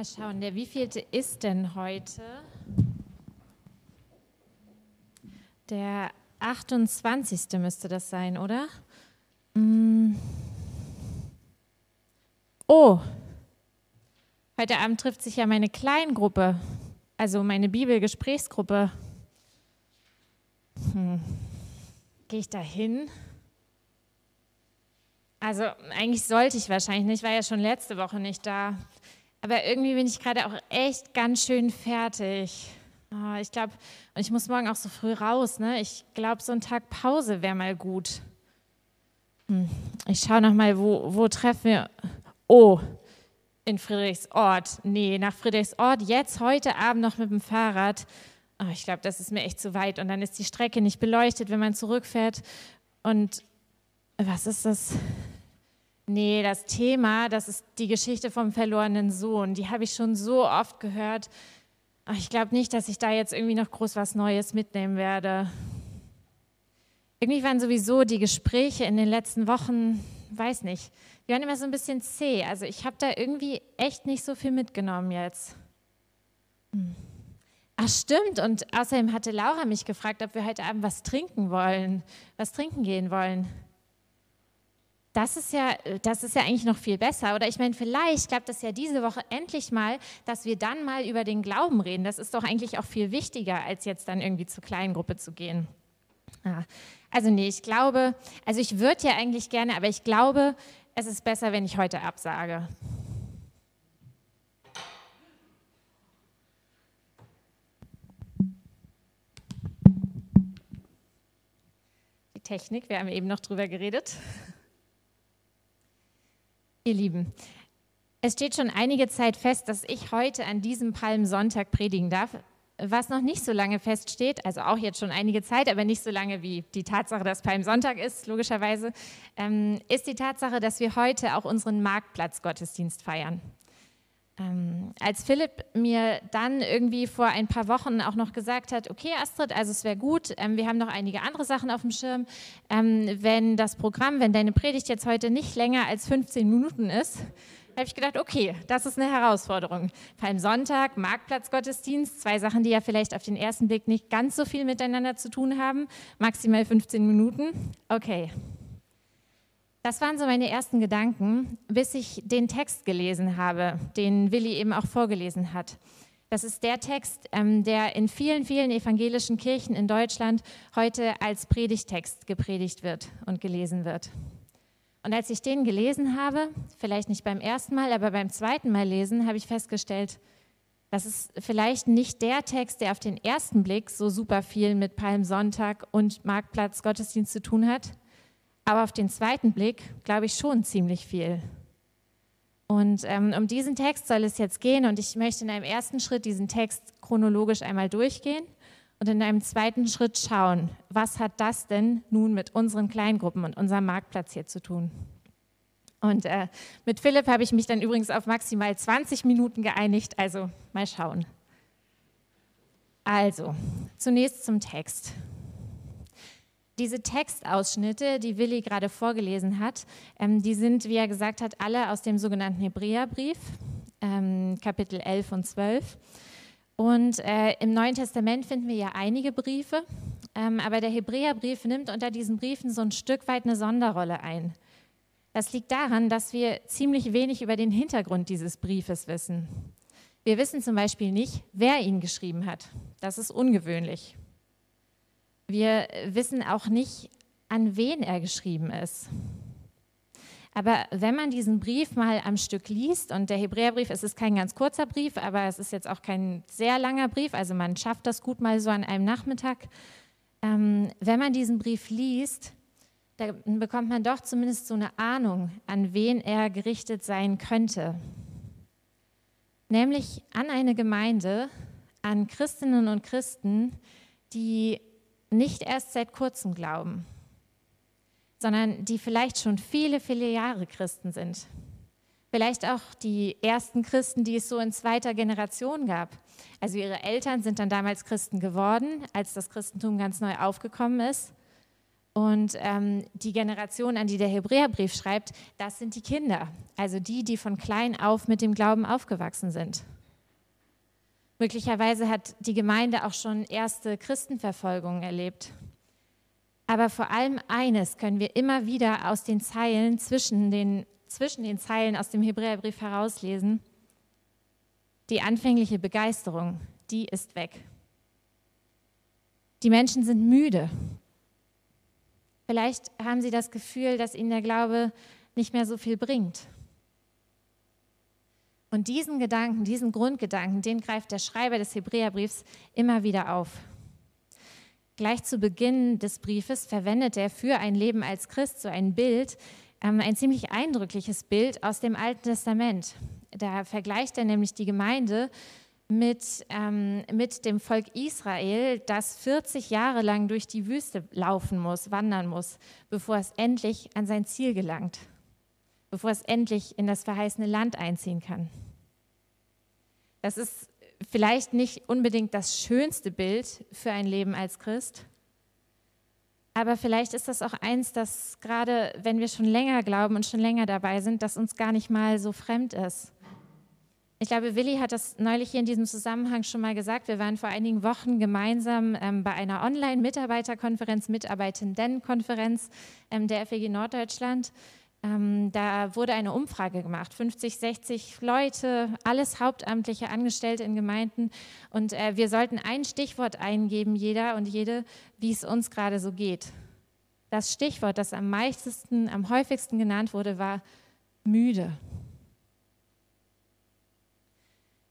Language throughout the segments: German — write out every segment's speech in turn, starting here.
Mal schauen, der wievielte ist denn heute? Der 28. müsste das sein, oder? Mm. Oh, heute Abend trifft sich ja meine Kleingruppe, also meine Bibelgesprächsgruppe. Hm. Gehe ich da hin? Also eigentlich sollte ich wahrscheinlich nicht, ich war ja schon letzte Woche nicht da. Aber irgendwie bin ich gerade auch echt ganz schön fertig. Oh, ich glaube, und ich muss morgen auch so früh raus. Ne? Ich glaube, so ein Tag Pause wäre mal gut. Hm. Ich schaue noch mal, wo, wo treffen wir. Oh, in Friedrichsort. Nee, nach Friedrichsort jetzt heute Abend noch mit dem Fahrrad. Oh, ich glaube, das ist mir echt zu weit. Und dann ist die Strecke nicht beleuchtet, wenn man zurückfährt. Und was ist das? Nee, das Thema, das ist die Geschichte vom verlorenen Sohn. Die habe ich schon so oft gehört. Ich glaube nicht, dass ich da jetzt irgendwie noch groß was Neues mitnehmen werde. Irgendwie waren sowieso die Gespräche in den letzten Wochen, weiß nicht, die waren immer so ein bisschen zäh. Also ich habe da irgendwie echt nicht so viel mitgenommen jetzt. Hm. Ach stimmt, und außerdem hatte Laura mich gefragt, ob wir heute Abend was trinken wollen, was trinken gehen wollen. Das ist ja, das ist ja eigentlich noch viel besser. Oder ich meine, vielleicht klappt es ja diese Woche endlich mal, dass wir dann mal über den Glauben reden. Das ist doch eigentlich auch viel wichtiger, als jetzt dann irgendwie zur Kleingruppe zu gehen. Ja. Also nee, ich glaube, also ich würde ja eigentlich gerne, aber ich glaube, es ist besser, wenn ich heute absage. Die Technik, wir haben eben noch drüber geredet. Ihr Lieben, es steht schon einige Zeit fest, dass ich heute an diesem Palmsonntag predigen darf. Was noch nicht so lange feststeht, also auch jetzt schon einige Zeit, aber nicht so lange wie die Tatsache, dass Palmsonntag ist, logischerweise, ähm, ist die Tatsache, dass wir heute auch unseren Marktplatzgottesdienst feiern. Ähm, als Philipp mir dann irgendwie vor ein paar Wochen auch noch gesagt hat, okay Astrid, also es wäre gut, ähm, wir haben noch einige andere Sachen auf dem Schirm, ähm, wenn das Programm, wenn deine Predigt jetzt heute nicht länger als 15 Minuten ist, habe ich gedacht, okay, das ist eine Herausforderung. Vor Sonntag, Marktplatzgottesdienst, zwei Sachen, die ja vielleicht auf den ersten Blick nicht ganz so viel miteinander zu tun haben, maximal 15 Minuten. Okay, das waren so meine ersten Gedanken, bis ich den Text gelesen habe, den Willi eben auch vorgelesen hat. Das ist der Text, ähm, der in vielen, vielen evangelischen Kirchen in Deutschland heute als Predigtext gepredigt wird und gelesen wird. Und als ich den gelesen habe, vielleicht nicht beim ersten Mal, aber beim zweiten Mal lesen, habe ich festgestellt, das ist vielleicht nicht der Text, der auf den ersten Blick so super viel mit Palmsonntag und Marktplatz Gottesdienst zu tun hat, aber auf den zweiten Blick glaube ich schon ziemlich viel. Und ähm, um diesen Text soll es jetzt gehen und ich möchte in einem ersten Schritt diesen Text chronologisch einmal durchgehen und in einem zweiten Schritt schauen, was hat das denn nun mit unseren Kleingruppen und unserem Marktplatz hier zu tun. Und äh, mit Philipp habe ich mich dann übrigens auf maximal 20 Minuten geeinigt, also mal schauen. Also, zunächst zum Text. Diese Textausschnitte, die Willi gerade vorgelesen hat, ähm, die sind, wie er gesagt hat, alle aus dem sogenannten Hebräerbrief, ähm, Kapitel 11 und 12. Und äh, im Neuen Testament finden wir ja einige Briefe, ähm, aber der Hebräerbrief nimmt unter diesen Briefen so ein Stück weit eine Sonderrolle ein. Das liegt daran, dass wir ziemlich wenig über den Hintergrund dieses Briefes wissen. Wir wissen zum Beispiel nicht, wer ihn geschrieben hat. Das ist ungewöhnlich. Wir wissen auch nicht, an wen er geschrieben ist. Aber wenn man diesen Brief mal am Stück liest, und der Hebräerbrief, es ist kein ganz kurzer Brief, aber es ist jetzt auch kein sehr langer Brief, also man schafft das gut mal so an einem Nachmittag. Ähm, wenn man diesen Brief liest, dann bekommt man doch zumindest so eine Ahnung, an wen er gerichtet sein könnte. Nämlich an eine Gemeinde, an Christinnen und Christen, die nicht erst seit kurzem glauben, sondern die vielleicht schon viele, viele Jahre Christen sind. Vielleicht auch die ersten Christen, die es so in zweiter Generation gab. Also ihre Eltern sind dann damals Christen geworden, als das Christentum ganz neu aufgekommen ist. Und ähm, die Generation, an die der Hebräerbrief schreibt, das sind die Kinder, also die, die von klein auf mit dem Glauben aufgewachsen sind. Möglicherweise hat die Gemeinde auch schon erste Christenverfolgungen erlebt. Aber vor allem eines können wir immer wieder aus den Zeilen, zwischen den, zwischen den Zeilen aus dem Hebräerbrief herauslesen. Die anfängliche Begeisterung, die ist weg. Die Menschen sind müde Vielleicht haben sie das Gefühl, dass ihnen der Glaube nicht mehr so viel bringt. Und diesen Gedanken, diesen Grundgedanken, den greift der Schreiber des Hebräerbriefs immer wieder auf. Gleich zu Beginn des Briefes verwendet er für ein Leben als Christ so ein Bild, ähm, ein ziemlich eindrückliches Bild aus dem Alten Testament. Da vergleicht er nämlich die Gemeinde mit, ähm, mit dem Volk Israel, das 40 Jahre lang durch die Wüste laufen muss, wandern muss, bevor es endlich an sein Ziel gelangt, bevor es endlich in das verheißene Land einziehen kann. Das ist vielleicht nicht unbedingt das schönste Bild für ein Leben als Christ, aber vielleicht ist das auch eins, das gerade, wenn wir schon länger glauben und schon länger dabei sind, das uns gar nicht mal so fremd ist ich glaube, Willi hat das neulich hier in diesem Zusammenhang schon mal gesagt. Wir waren vor einigen Wochen gemeinsam ähm, bei einer Online-Mitarbeiterkonferenz, Mitarbeitendenkonferenz ähm, der FEG Norddeutschland. Ähm, da wurde eine Umfrage gemacht, 50, 60 Leute, alles hauptamtliche Angestellte in Gemeinden. Und äh, wir sollten ein Stichwort eingeben, jeder und jede, wie es uns gerade so geht. Das Stichwort, das am meisten, am häufigsten genannt wurde, war müde.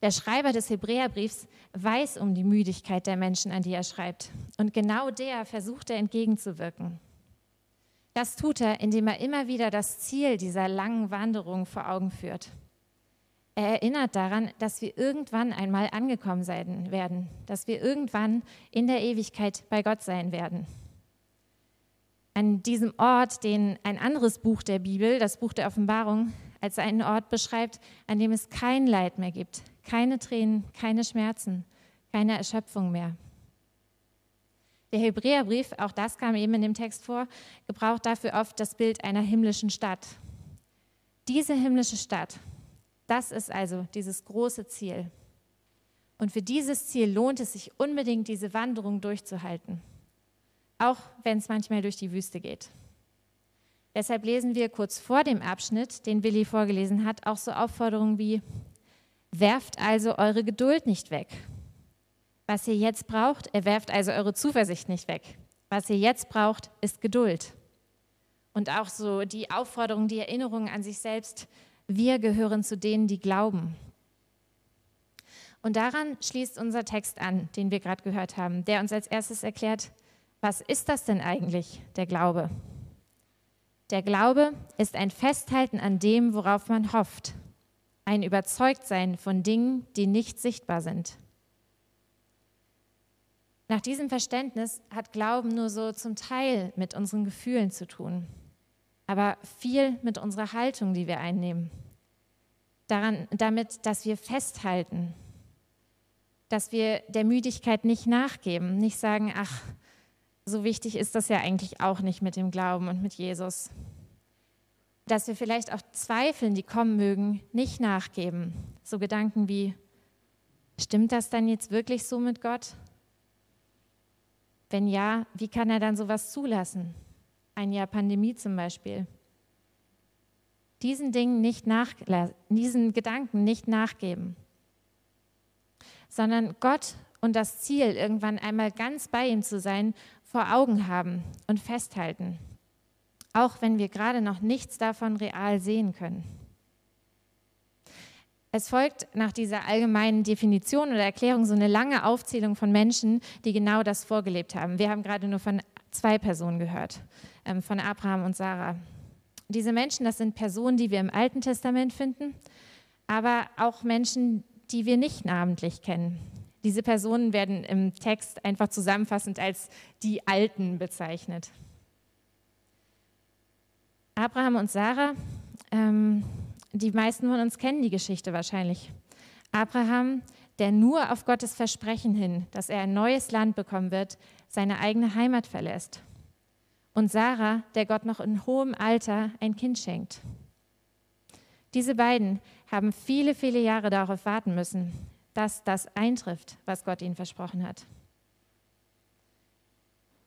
Der Schreiber des Hebräerbriefs weiß um die Müdigkeit der Menschen, an die er schreibt. Und genau der versucht er entgegenzuwirken. Das tut er, indem er immer wieder das Ziel dieser langen Wanderung vor Augen führt. Er erinnert daran, dass wir irgendwann einmal angekommen sein werden, dass wir irgendwann in der Ewigkeit bei Gott sein werden. An diesem Ort, den ein anderes Buch der Bibel, das Buch der Offenbarung, als einen Ort beschreibt, an dem es kein Leid mehr gibt, keine Tränen, keine Schmerzen, keine Erschöpfung mehr. Der Hebräerbrief, auch das kam eben in dem Text vor, gebraucht dafür oft das Bild einer himmlischen Stadt. Diese himmlische Stadt, das ist also dieses große Ziel. Und für dieses Ziel lohnt es sich unbedingt, diese Wanderung durchzuhalten, auch wenn es manchmal durch die Wüste geht. Deshalb lesen wir kurz vor dem Abschnitt, den Willi vorgelesen hat, auch so Aufforderungen wie, werft also eure Geduld nicht weg. Was ihr jetzt braucht, er werft also eure Zuversicht nicht weg. Was ihr jetzt braucht, ist Geduld. Und auch so die Aufforderung, die Erinnerung an sich selbst, wir gehören zu denen, die glauben. Und daran schließt unser Text an, den wir gerade gehört haben, der uns als erstes erklärt, was ist das denn eigentlich, der Glaube? Der Glaube ist ein Festhalten an dem, worauf man hofft, ein Überzeugtsein von Dingen, die nicht sichtbar sind. Nach diesem Verständnis hat Glauben nur so zum Teil mit unseren Gefühlen zu tun, aber viel mit unserer Haltung, die wir einnehmen. Daran, damit, dass wir festhalten, dass wir der Müdigkeit nicht nachgeben, nicht sagen, ach, so wichtig ist das ja eigentlich auch nicht mit dem Glauben und mit Jesus. Dass wir vielleicht auch Zweifeln, die kommen mögen, nicht nachgeben. So Gedanken wie, stimmt das dann jetzt wirklich so mit Gott? Wenn ja, wie kann er dann sowas zulassen? Ein Jahr Pandemie zum Beispiel. Diesen Dingen nicht nach, diesen Gedanken nicht nachgeben, sondern Gott und das Ziel, irgendwann einmal ganz bei ihm zu sein, vor Augen haben und festhalten, auch wenn wir gerade noch nichts davon real sehen können. Es folgt nach dieser allgemeinen Definition oder Erklärung so eine lange Aufzählung von Menschen, die genau das vorgelebt haben. Wir haben gerade nur von zwei Personen gehört, ähm, von Abraham und Sarah. Diese Menschen, das sind Personen, die wir im Alten Testament finden, aber auch Menschen, die wir nicht namentlich kennen, diese Personen werden im Text einfach zusammenfassend als die Alten bezeichnet. Abraham und Sarah, ähm, die meisten von uns kennen die Geschichte wahrscheinlich. Abraham, der nur auf Gottes Versprechen hin, dass er ein neues Land bekommen wird, seine eigene Heimat verlässt. und Sarah, der Gott noch in hohem Alter ein Kind schenkt. Diese beiden haben viele, viele Jahre darauf warten müssen, dass das eintrifft, was Gott ihnen versprochen hat.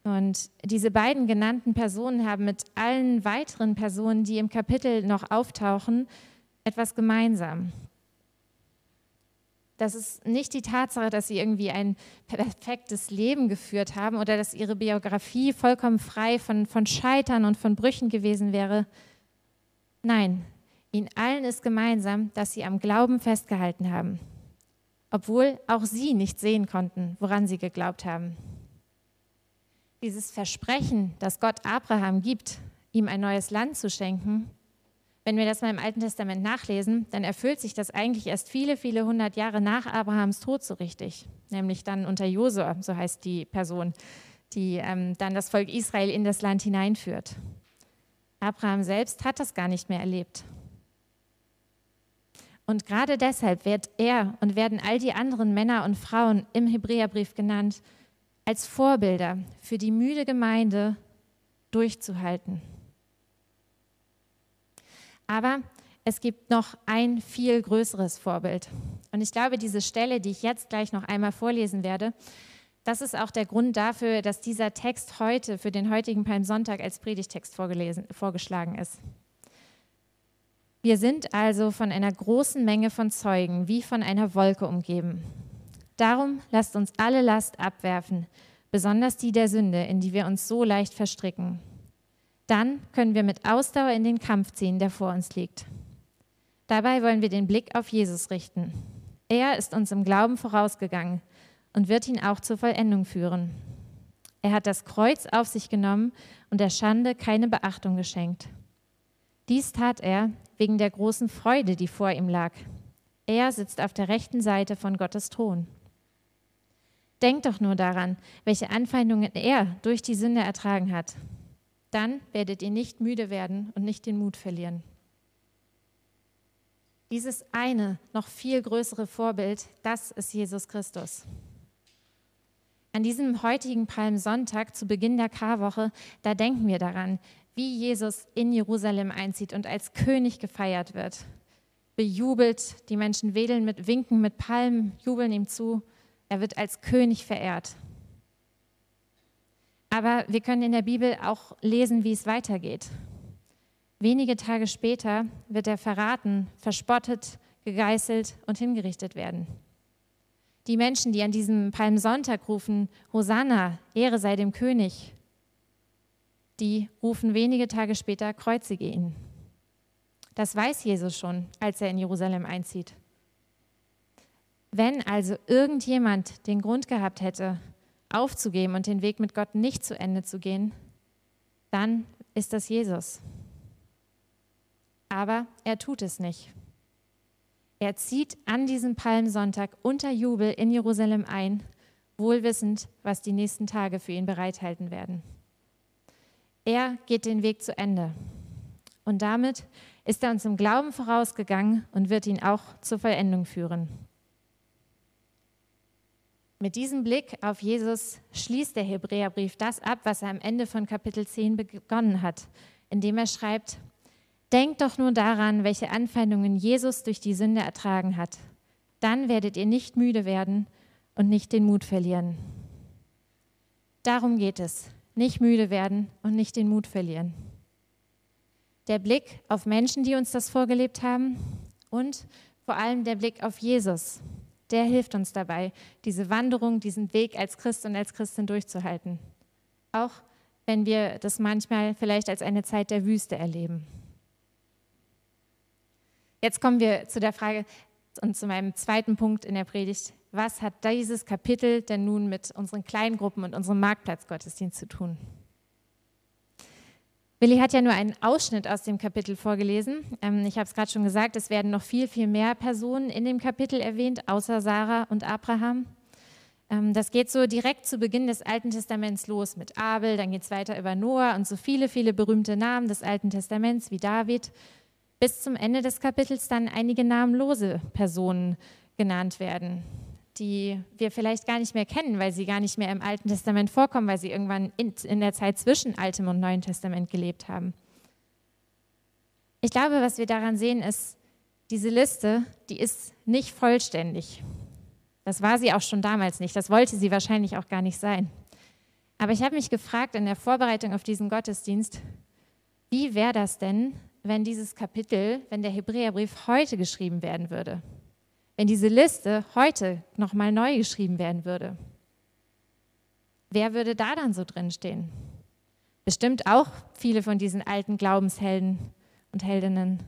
Und diese beiden genannten Personen haben mit allen weiteren Personen, die im Kapitel noch auftauchen, etwas gemeinsam. Das ist nicht die Tatsache, dass sie irgendwie ein perfektes Leben geführt haben oder dass ihre Biografie vollkommen frei von, von Scheitern und von Brüchen gewesen wäre. Nein, ihnen allen ist gemeinsam, dass sie am Glauben festgehalten haben, obwohl auch sie nicht sehen konnten, woran sie geglaubt haben. Dieses Versprechen, das Gott Abraham gibt, ihm ein neues Land zu schenken, wenn wir das mal im Alten Testament nachlesen, dann erfüllt sich das eigentlich erst viele, viele hundert Jahre nach Abrahams Tod so richtig, nämlich dann unter Josua, so heißt die Person, die ähm, dann das Volk Israel in das Land hineinführt. Abraham selbst hat das gar nicht mehr erlebt. Und gerade deshalb wird er und werden all die anderen Männer und Frauen im Hebräerbrief genannt als Vorbilder für die müde Gemeinde durchzuhalten. Aber es gibt noch ein viel größeres Vorbild. Und ich glaube, diese Stelle, die ich jetzt gleich noch einmal vorlesen werde, das ist auch der Grund dafür, dass dieser Text heute für den heutigen Palmsonntag als Predigtext vorgeschlagen ist. Wir sind also von einer großen Menge von Zeugen wie von einer Wolke umgeben. Darum lasst uns alle Last abwerfen, besonders die der Sünde, in die wir uns so leicht verstricken dann können wir mit Ausdauer in den Kampf ziehen, der vor uns liegt. Dabei wollen wir den Blick auf Jesus richten. Er ist uns im Glauben vorausgegangen und wird ihn auch zur Vollendung führen. Er hat das Kreuz auf sich genommen und der Schande keine Beachtung geschenkt. Dies tat er wegen der großen Freude, die vor ihm lag. Er sitzt auf der rechten Seite von Gottes Thron. Denkt doch nur daran, welche Anfeindungen er durch die Sünde ertragen hat dann werdet ihr nicht müde werden und nicht den Mut verlieren. Dieses eine, noch viel größere Vorbild, das ist Jesus Christus. An diesem heutigen Palmsonntag zu Beginn der Karwoche, da denken wir daran, wie Jesus in Jerusalem einzieht und als König gefeiert wird. Bejubelt, die Menschen wedeln mit Winken mit Palmen, jubeln ihm zu. Er wird als König verehrt. Aber wir können in der Bibel auch lesen, wie es weitergeht. Wenige Tage später wird er verraten, verspottet, gegeißelt und hingerichtet werden. Die Menschen, die an diesem Palmsonntag rufen, Hosanna, Ehre sei dem König, die rufen wenige Tage später, kreuzige ihn. Das weiß Jesus schon, als er in Jerusalem einzieht. Wenn also irgendjemand den Grund gehabt hätte, aufzugeben und den Weg mit Gott nicht zu Ende zu gehen, dann ist das Jesus. Aber er tut es nicht. Er zieht an diesem Palmsonntag unter Jubel in Jerusalem ein, wohlwissend, was die nächsten Tage für ihn bereithalten werden. Er geht den Weg zu Ende. Und damit ist er uns im Glauben vorausgegangen und wird ihn auch zur Vollendung führen. Mit diesem Blick auf Jesus schließt der Hebräerbrief das ab, was er am Ende von Kapitel 10 begonnen hat, indem er schreibt, Denkt doch nur daran, welche Anfeindungen Jesus durch die Sünde ertragen hat. Dann werdet ihr nicht müde werden und nicht den Mut verlieren. Darum geht es, nicht müde werden und nicht den Mut verlieren. Der Blick auf Menschen, die uns das vorgelebt haben und vor allem der Blick auf Jesus, der hilft uns dabei, diese Wanderung, diesen Weg als Christ und als Christin durchzuhalten. Auch wenn wir das manchmal vielleicht als eine Zeit der Wüste erleben. Jetzt kommen wir zu der Frage und zu meinem zweiten Punkt in der Predigt. Was hat dieses Kapitel denn nun mit unseren Kleingruppen und unserem Marktplatzgottesdienst zu tun? Willi hat ja nur einen Ausschnitt aus dem Kapitel vorgelesen. Ähm, ich habe es gerade schon gesagt, es werden noch viel, viel mehr Personen in dem Kapitel erwähnt, außer Sarah und Abraham. Ähm, das geht so direkt zu Beginn des Alten Testaments los mit Abel, dann geht es weiter über Noah und so viele, viele berühmte Namen des Alten Testaments wie David, bis zum Ende des Kapitels dann einige namenlose Personen genannt werden. Die wir vielleicht gar nicht mehr kennen, weil sie gar nicht mehr im Alten Testament vorkommen, weil sie irgendwann in, in der Zeit zwischen Altem und Neuen Testament gelebt haben. Ich glaube, was wir daran sehen, ist, diese Liste, die ist nicht vollständig. Das war sie auch schon damals nicht. Das wollte sie wahrscheinlich auch gar nicht sein. Aber ich habe mich gefragt in der Vorbereitung auf diesen Gottesdienst, wie wäre das denn, wenn dieses Kapitel, wenn der Hebräerbrief heute geschrieben werden würde? Wenn diese Liste heute nochmal neu geschrieben werden würde? Wer würde da dann so drin stehen? Bestimmt auch viele von diesen alten Glaubenshelden und Heldinnen.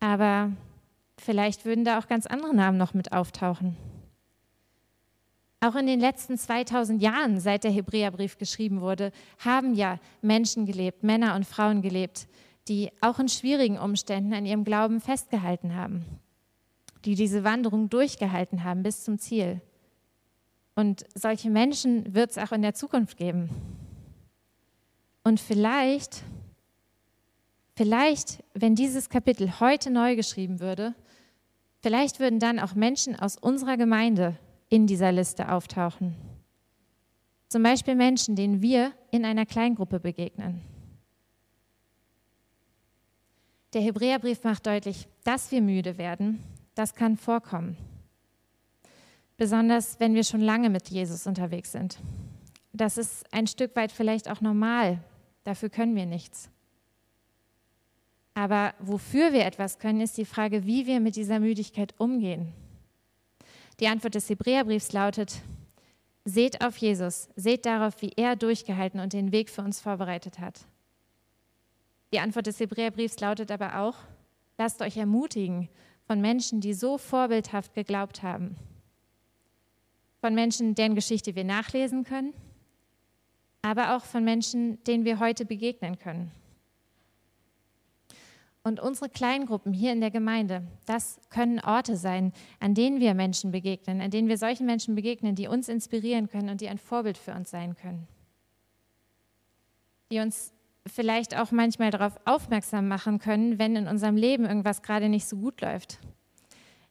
Aber vielleicht würden da auch ganz andere Namen noch mit auftauchen. Auch in den letzten 2000 Jahren, seit der Hebräerbrief geschrieben wurde, haben ja Menschen gelebt, Männer und Frauen gelebt, die auch in schwierigen Umständen an ihrem Glauben festgehalten haben, die diese Wanderung durchgehalten haben bis zum Ziel. Und solche Menschen wird es auch in der Zukunft geben. Und vielleicht Vielleicht, wenn dieses Kapitel heute neu geschrieben würde, vielleicht würden dann auch Menschen aus unserer Gemeinde in dieser Liste auftauchen. Zum Beispiel Menschen, denen wir in einer Kleingruppe begegnen. Der Hebräerbrief macht deutlich, dass wir müde werden, das kann vorkommen. Besonders wenn wir schon lange mit Jesus unterwegs sind. Das ist ein Stück weit vielleicht auch normal. Dafür können wir nichts. Aber wofür wir etwas können, ist die Frage, wie wir mit dieser Müdigkeit umgehen. Die Antwort des Hebräerbriefs lautet, seht auf Jesus, seht darauf, wie er durchgehalten und den Weg für uns vorbereitet hat. Die Antwort des Hebräerbriefs lautet aber auch, lasst euch ermutigen von Menschen, die so vorbildhaft geglaubt haben. Von Menschen, deren Geschichte wir nachlesen können, aber auch von Menschen, denen wir heute begegnen können. Und unsere Kleingruppen hier in der Gemeinde, das können Orte sein, an denen wir Menschen begegnen, an denen wir solchen Menschen begegnen, die uns inspirieren können und die ein Vorbild für uns sein können. Die uns vielleicht auch manchmal darauf aufmerksam machen können, wenn in unserem Leben irgendwas gerade nicht so gut läuft.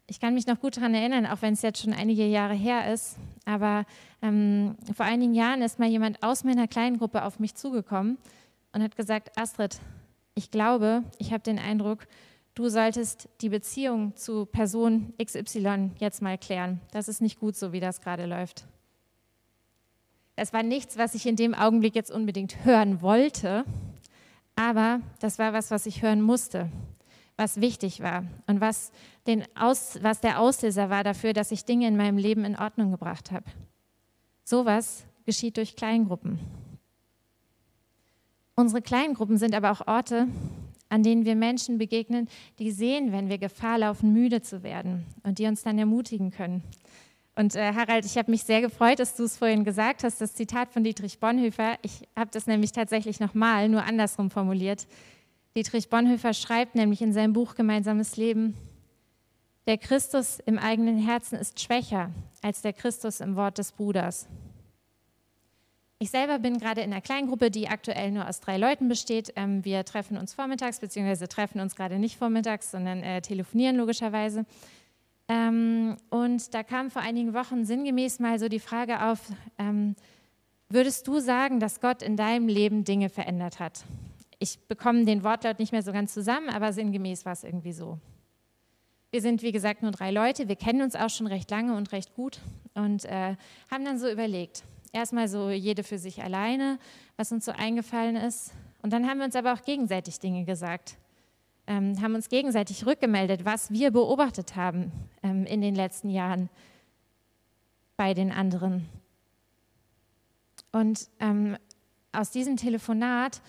Ich kann mich noch gut daran erinnern, auch wenn es jetzt schon einige Jahre her ist, aber ähm, vor einigen Jahren ist mal jemand aus meiner Kleingruppe auf mich zugekommen und hat gesagt, Astrid, ich glaube, ich habe den Eindruck, du solltest die Beziehung zu Person XY jetzt mal klären. Das ist nicht gut so, wie das gerade läuft. Das war nichts, was ich in dem Augenblick jetzt unbedingt hören wollte, aber das war was, was ich hören musste, was wichtig war und was, den Aus, was der Auslöser war dafür, dass ich Dinge in meinem Leben in Ordnung gebracht habe. Sowas geschieht durch Kleingruppen. Unsere Kleingruppen sind aber auch Orte, an denen wir Menschen begegnen, die sehen, wenn wir Gefahr laufen, müde zu werden und die uns dann ermutigen können. Und äh, Harald, ich habe mich sehr gefreut, dass du es vorhin gesagt hast, das Zitat von Dietrich Bonhoeffer. Ich habe das nämlich tatsächlich nochmal, nur andersrum formuliert. Dietrich Bonhoeffer schreibt nämlich in seinem Buch Gemeinsames Leben, der Christus im eigenen Herzen ist schwächer als der Christus im Wort des Bruders. Ich selber bin gerade in einer Kleingruppe, die aktuell nur aus drei Leuten besteht. Ähm, wir treffen uns vormittags, beziehungsweise treffen uns gerade nicht vormittags, sondern äh, telefonieren logischerweise. Ähm, und da kam vor einigen Wochen sinngemäß mal so die Frage auf, ähm, würdest du sagen, dass Gott in deinem Leben Dinge verändert hat? Ich bekomme den Wortlaut nicht mehr so ganz zusammen, aber sinngemäß war es irgendwie so. Wir sind, wie gesagt, nur drei Leute. Wir kennen uns auch schon recht lange und recht gut und äh, haben dann so überlegt, Erstmal so jede für sich alleine, was uns so eingefallen ist. Und dann haben wir uns aber auch gegenseitig Dinge gesagt, ähm, haben uns gegenseitig rückgemeldet, was wir beobachtet haben ähm, in den letzten Jahren bei den anderen. Und ähm, aus diesem Telefonat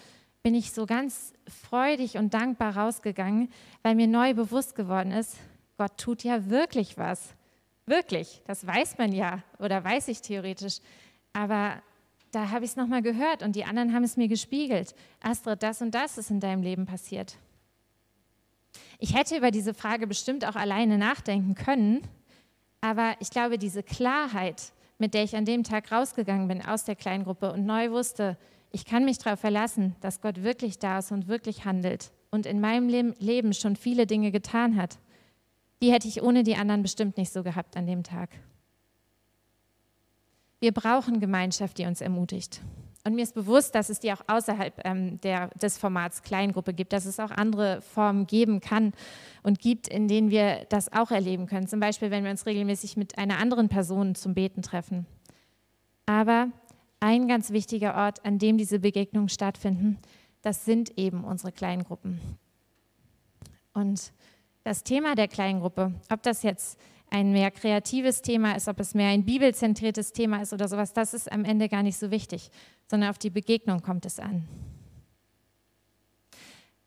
bin ich so ganz freudig und dankbar rausgegangen, weil mir neu bewusst geworden ist, Gott tut ja wirklich was. Wirklich, das weiß man ja oder weiß ich theoretisch. Aber da habe ich es nochmal gehört und die anderen haben es mir gespiegelt. Astrid, das und das ist in deinem Leben passiert. Ich hätte über diese Frage bestimmt auch alleine nachdenken können, aber ich glaube, diese Klarheit, mit der ich an dem Tag rausgegangen bin aus der Kleingruppe und neu wusste, ich kann mich darauf verlassen, dass Gott wirklich da ist und wirklich handelt und in meinem Leben schon viele Dinge getan hat, die hätte ich ohne die anderen bestimmt nicht so gehabt an dem Tag. Wir brauchen Gemeinschaft, die uns ermutigt. Und mir ist bewusst, dass es die auch außerhalb ähm, der, des Formats Kleingruppe gibt, dass es auch andere Formen geben kann und gibt, in denen wir das auch erleben können. Zum Beispiel, wenn wir uns regelmäßig mit einer anderen Person zum Beten treffen. Aber ein ganz wichtiger Ort, an dem diese Begegnungen stattfinden, das sind eben unsere Kleingruppen. Und das Thema der Kleingruppe, ob das jetzt ein mehr kreatives Thema ist, ob es mehr ein bibelzentriertes Thema ist oder sowas, das ist am Ende gar nicht so wichtig, sondern auf die Begegnung kommt es an.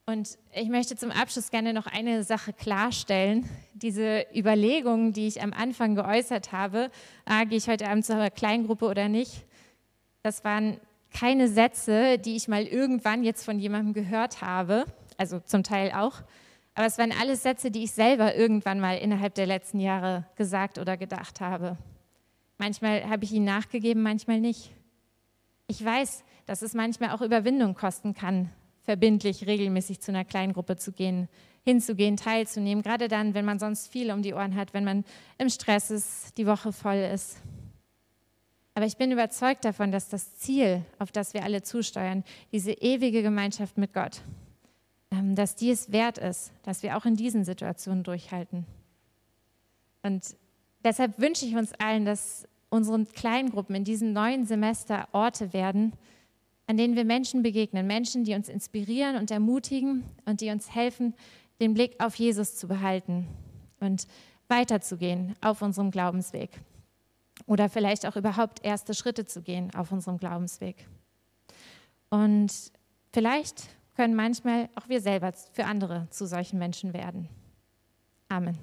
Und ich möchte zum Abschluss gerne noch eine Sache klarstellen. Diese Überlegungen, die ich am Anfang geäußert habe, ah, gehe ich heute Abend zur Kleingruppe oder nicht, das waren keine Sätze, die ich mal irgendwann jetzt von jemandem gehört habe, also zum Teil auch, aber es waren alles Sätze, die ich selber irgendwann mal innerhalb der letzten Jahre gesagt oder gedacht habe. Manchmal habe ich ihnen nachgegeben, manchmal nicht. Ich weiß, dass es manchmal auch Überwindung kosten kann, verbindlich regelmäßig zu einer Kleingruppe zu gehen, hinzugehen, teilzunehmen, gerade dann, wenn man sonst viel um die Ohren hat, wenn man im Stress ist, die Woche voll ist. Aber ich bin überzeugt davon, dass das Ziel, auf das wir alle zusteuern, diese ewige Gemeinschaft mit Gott, dass die es wert ist, dass wir auch in diesen Situationen durchhalten. Und deshalb wünsche ich uns allen, dass unsere Kleingruppen in diesem neuen Semester Orte werden, an denen wir Menschen begegnen, Menschen, die uns inspirieren und ermutigen und die uns helfen, den Blick auf Jesus zu behalten und weiterzugehen auf unserem Glaubensweg. Oder vielleicht auch überhaupt erste Schritte zu gehen auf unserem Glaubensweg. Und vielleicht können manchmal auch wir selber für andere zu solchen Menschen werden. Amen.